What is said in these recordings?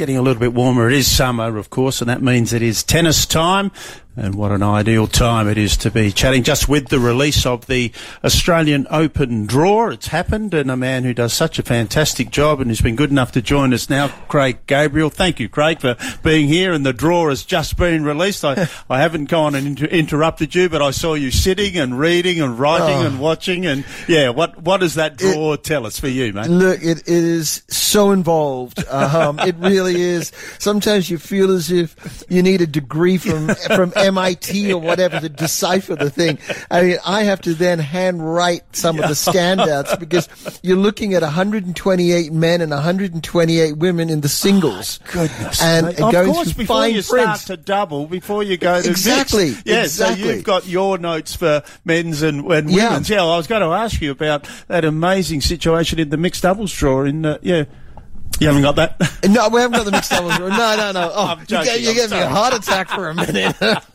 getting a little bit warmer. It is summer, of course, and that means it is tennis time. And what an ideal time it is to be chatting just with the release of the Australian Open draw. It's happened, and a man who does such a fantastic job and has been good enough to join us now, Craig Gabriel. Thank you, Craig, for being here. And the draw has just been released. I, I haven't gone and inter- interrupted you, but I saw you sitting and reading and writing Oh. and watching. And yeah, what what does that draw tell us for you, mate? Look, it, it is so involved. Um, it really is. Sometimes you feel as if you need a degree from from MIT or whatever to decipher the thing. I mean, I have to then handwrite some of the standouts because you're looking at 128 men and 128 women in the singles. Goodness. and and of going course, before you start to double, before you go to Exactly, mixed. Yeah, so you've got your notes for men's and, and Yeah. women's. Yeah, I was going to ask you about that amazing situation in the mixed doubles draw. In uh, yeah, you haven't got that. No, we haven't got the mixed doubles. No, no, no. Oh, I'm you joking, you I'm get me a heart attack for a minute. but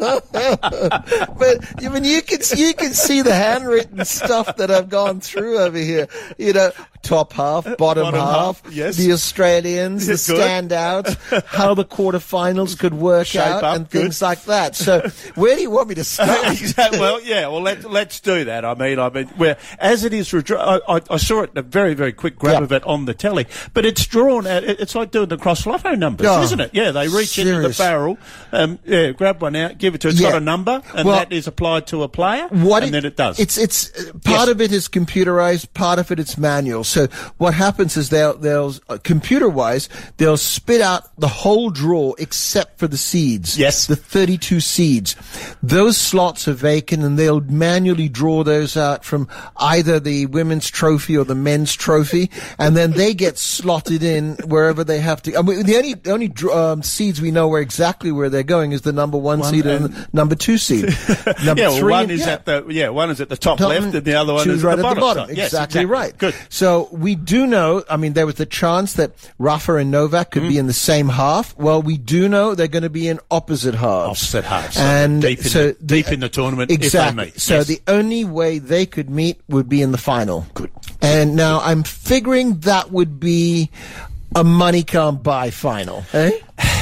I mean, you can you can see the handwritten stuff that I've gone through over here. You know, top half, bottom, Bottom half, half, yes. the Australians, the Good. standouts, how the quarterfinals could work Shape out, up, and good. things like that. So, where do you want me to start? exactly. Well, yeah. Well, let, let's do that. I mean, I mean, where as it is, I, I, I saw it in a very, very quick grab Yeah. of it on the telly, but it's drawn out. It's like doing the cross lotto numbers, Oh, isn't it? Yeah, they reach into the barrel, um, yeah, grab one out, give it to. It's Yeah. got a number, and Well, that is applied to a player, what and then it does. It's it's uh, part Yes. of it is computerized, part of it it's manual. So what happens is they'll they'll uh, computer wise they'll spit out the whole draw except for the seeds. Yes. the thirty two seeds. Those slots are vacant, and they'll manually draw those out from either the women's trophy or the men's trophy, and then they get slotted in wherever they have to. I mean, the only the only um, seeds we know where exactly where they're going is the number one, seed and, the number two seed. Number yeah, well, one is yeah. at the yeah, one is at the top, Top left, and the other one is right at the at bottom. the bottom. Yes, exactly, right. Good. So we do know. I mean, there was the chance that Rafa and Novak could Mm. be in the same half. Well, we do know they're going to be in opposite halves. Opposite halves. So and deep in so the- deep in the tournament if they Exactly. meet. So Yes. the only way they could meet would be in the final. Good. And now I'm figuring that would be a money can't buy final. Eh?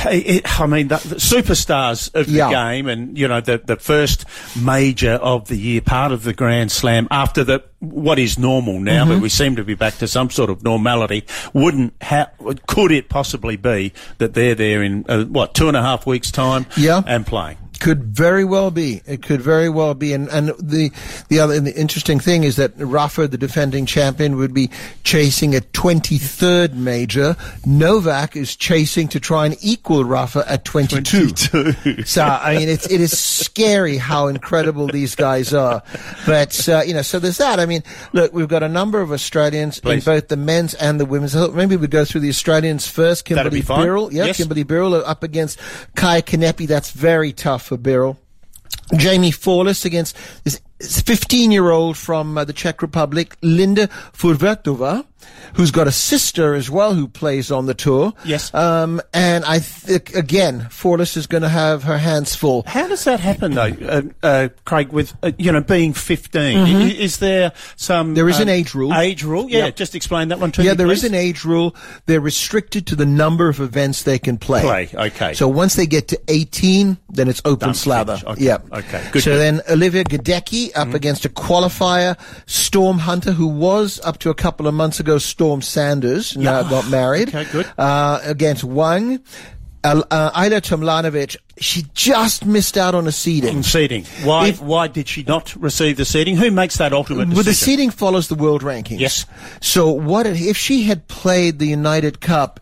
It, I mean, the, the superstars of the game, and you know, the the first major of the year, part of the Grand Slam after the what is normal now, Mm-hmm. but we seem to be back to some sort of normality. Wouldn't ha- could it possibly be that they're there in uh, what two and a half weeks' time, Yeah. and playing? Could very well be. It could very well be. And and the the other and the interesting thing is that Rafa, the defending champion, would be chasing a 23rd major. Novak is chasing to try and equal Rafa at 22. 22. So I mean, it's it is scary how incredible these guys are. But uh, you know, so there's that. I mean, look, we've got a number of Australians Please. in both the men's and the women's. Maybe we go through the Australians first. That'd Kimberly be fine. Birrell, yeah, Yes. Kimberly Birrell up against Kai Kanepi. That's very tough for. Jaimee Fourlis against this 15 year old from uh, the Czech Republic, Linda Fruhvirtova, who's got a sister as well who plays on the tour. Yes. Um, and I think, again, Fourlis is going to have her hands full. How does that happen, though, uh, uh, Craig? With uh, you know being 15, I- is there some? Mm-hmm. There is um, an age rule. Age rule, yeah. Yeah. Just explain that one to me. Yeah, me. there is please. an age rule. They're restricted to the number of events they can play. Play, okay. So once they get to 18, then it's open slather. Okay, Yeah. okay, good, So good. then Olivia Gadecki up against a qualifier, Storm Hunter, who was up to a couple of months ago Storm Sanders, now Yeah. got married. Okay, good. Uh, against Wang. Uh, uh, Ajla Tomljanović, she just missed out on a seeding. seeding. Why? If- why did she not receive the seeding? Who makes that ultimate decision? But the seeding follows the world rankings. Yes. So what if- if she had played the United Cup,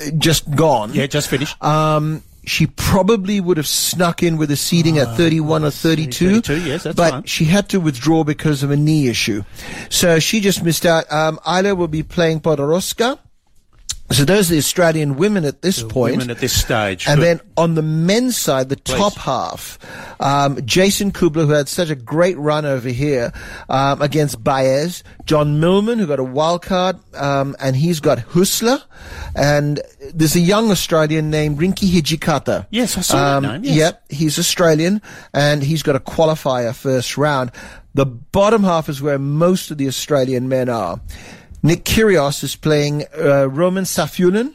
uh, just gone? yeah, just finished. Um, she probably would have snuck in with a seeding at 31 or 32. 32, yes, that's but fine. she had to withdraw because of a knee issue. So she just missed out. Um, Ajla will be playing Podoroska. So those are the Australian women at this point. Women at this stage. And then on the men's side, the top half, um, Jason Kubler, who had such a great run over here um, against Baez, John Millman, who got a wild card, um, and he's got Husler, and there's a young Australian named Rinky Hijikata. Yes, I saw that name, yes. Yep, he's Australian, and he's got a qualifier first round. The bottom half is where most of the Australian men are. Nick Kyrgios is playing uh, Roman Safiullin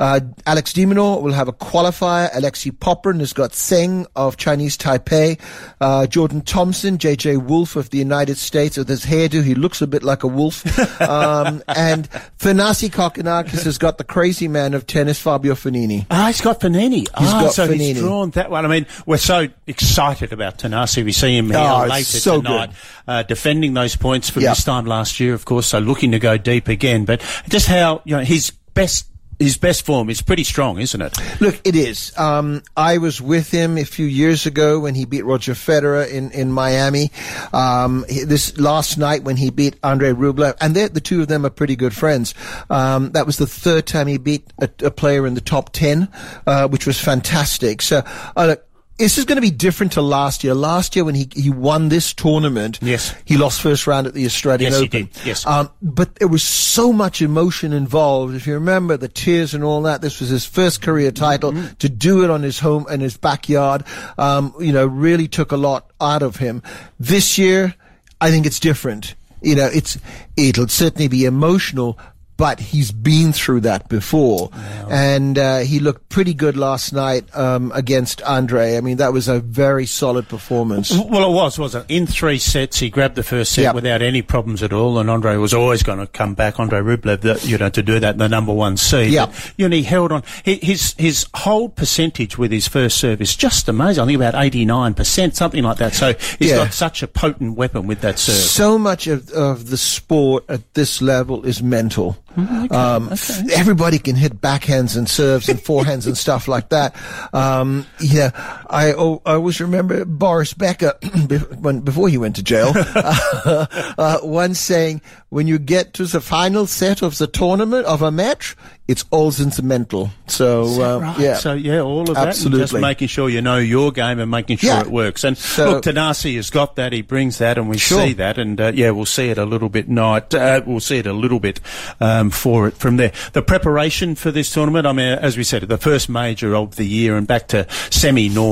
Uh, Alex de Minaur will have a qualifier. Alexei Popyrin has got Tseng of Chinese Taipei. Uh, Jordan Thompson, JJ Wolf of the United States with his hairdo. He looks a bit like a wolf. um, and Thanasi Kokkinakis has got the crazy man of tennis, Fabio Fognini. Ah, he's got Fognini. He's ah, got so Fognini. he's drawn that one. I mean, we're so excited about Thanasi. We see him here Oh, later so tonight, uh, defending those points from Yeah. this time last year, of course. So looking to go deep again, but just how you know his best. His best form is pretty strong, isn't it? Look, it is. Um, I was with him a few years ago when he beat Roger Federer in, in Miami. Um, this last night when he beat Andre Rublev, and the two of them are pretty good friends. Um, that was the third time he beat a, a player in the top ten, uh, which was fantastic. So, uh, look, this is going to be different to last year. Last year when he, he won this tournament, Yes. he lost first round at the Australian Yes, he Open. did. Yes. Um, but there was so much emotion involved. If you remember the tears and all that, this was his first career title. Mm-hmm. To do it on his home and his backyard, um, you know, really took a lot out of him. This year, I think it's different. You know, it's it'll certainly be emotional. But he's been through that before, and uh, he looked pretty good last night um, against Andre. I mean, that was a very solid performance. Well, it was, wasn't it? In three sets, he grabbed the first set Yep. without any problems at all, and Andre was always going to come back, Andre Rublev, the, you know, to do that, the number one seed. But, you know, he held on. His his hold percentage with his first serve is just amazing. I think about eighty nine percent, something like that. So he's Yeah. got such a potent weapon with that serve. So much of, of the sport at this level is mental. Mm, um, Everybody can hit backhands and serves and forehands and stuff like that. Um, yeah, I, oh, I always remember Boris Becker when, before he went to jail, uh, uh, once saying, "When you get to the final set of the tournament of a match, it's all sentimental." So uh, Right. yeah, So yeah, all of that, and just Absolutely. making sure you know your game and making sure Yeah. it works. And So- look, Thanasi has got that. He brings that, and we Sure. see that. And uh, yeah, we'll see it a little bit night. Uh, we'll see it a little bit um, for it from there. The preparation for this tournament. I mean, as we said, the first major of the year, and back to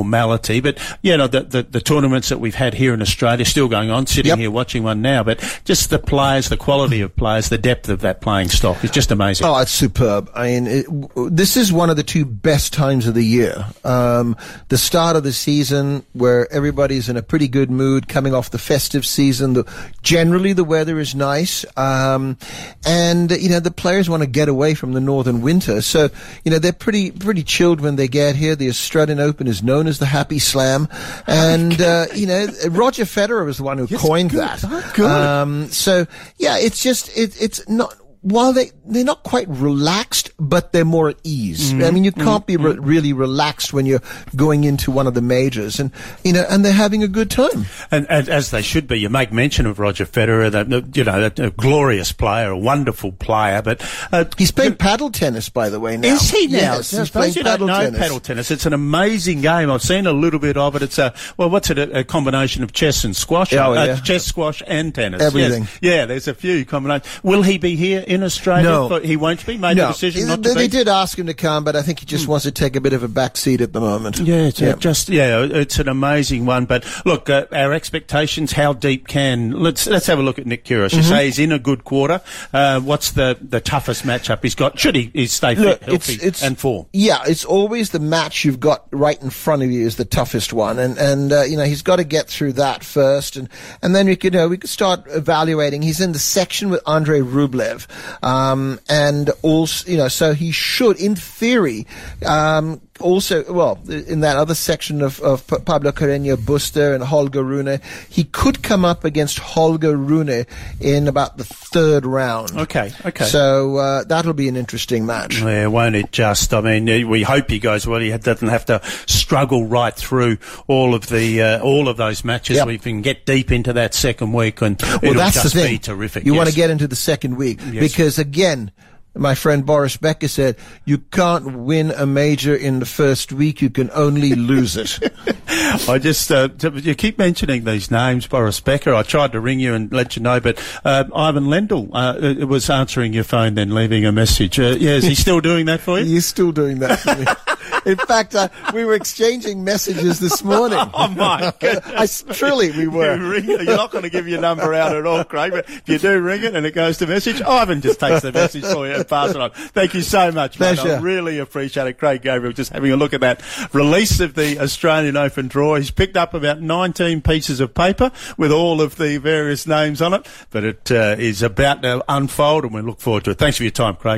semi-normality. But you know, the, the the tournaments that we've had here in Australia still going on. Sitting Yep. here watching one now, but just the players, the quality of players, the depth of that playing stock is just amazing. Oh, it's superb. I mean, it, this is one of the two best times of the year. Um, the start of the season where everybody's in a pretty good mood coming off the festive season. The, generally the weather is nice. Um, and, you know, the players want to get away from the northern winter. So, you know, they're pretty, pretty chilled when they get here. The Australian Open is known as the Happy Slam. And, uh, you know, Roger Federer was the one who coined good. that. Good. Um, so yeah, it's just it, it's not. While they they're not quite relaxed, but they're more at ease. Mm-hmm. I mean, you can't be re- really relaxed when you're going into one of the majors, and you know, and they're having a good time. And, and as they should be, you make mention of Roger Federer, that you know, a, a glorious player, a wonderful player, but uh, He's playing paddle tennis, by the way. Now Is he now? Yes, I he's playing paddle tennis. paddle tennis. It's an amazing game. I've seen a little bit of it. It's a well, what's it? A, a combination of chess and squash. Oh, Uh, yeah. chess, squash, and tennis. Everything. Yes. Yeah, there's a few combinations. Will he be here in Australia? No. For- he won't be. Made the No, decision they, not to they be. did ask him to come, but I think he just wants to take a bit of a back seat at the moment. Yeah, it's uh, just yeah, it's an amazing one. But look, uh, our expectations. How deep can let's let's have a look at Nick Kyrgios. Mm-hmm. You say he's in a good quarter. Uh, what's the the toughest matchup he's got? Should he, he stay fit, Look, healthy, and form? Yeah, it's always the match you've got right in front of you is the toughest one, and and uh, you know he's got to get through that first, and and then we could you know we could start evaluating. He's in the section with Andrei Rublev, um, and also you know so he should, in theory, um, also well in that other section of, of Pablo Carreño Busta and Holger Rune, he could come up against Holger Rune in about the third round. Okay, okay. So uh, that'll be an interesting match. Yeah, won't it just? I mean, uh, we hope he goes well. He doesn't have to struggle right through all of the uh, all of those matches. Yep. We can get deep into that second week, and Well, it'll that's just the thing. be terrific. You yes. want to get into the second week Yes. because again, my friend Boris Becker said, you can't win a major in the first week. You can only lose it. I just, uh, you keep mentioning these names, Boris Becker. I tried to ring you and let you know, but uh, Ivan Lendl uh, uh, was answering your phone, then leaving a message. Uh, yeah, is he still doing that for you? He's still doing that for me. In fact, uh, we were exchanging messages this morning. Oh my goodness! I, truly, we were. You ring, you're not going to give your number out at all, Craig. But if you do ring it and it goes to message, Ivan just takes the message for you and passes it on. Thank you so much, mate. I really appreciate it, Craig Gabriel. Just having a look at that release of the Australian Open draw. He's picked up about 19 pieces of paper with all of the various names on it, but it uh, is about to unfold, and we look forward to it. Thanks for your time, Craig.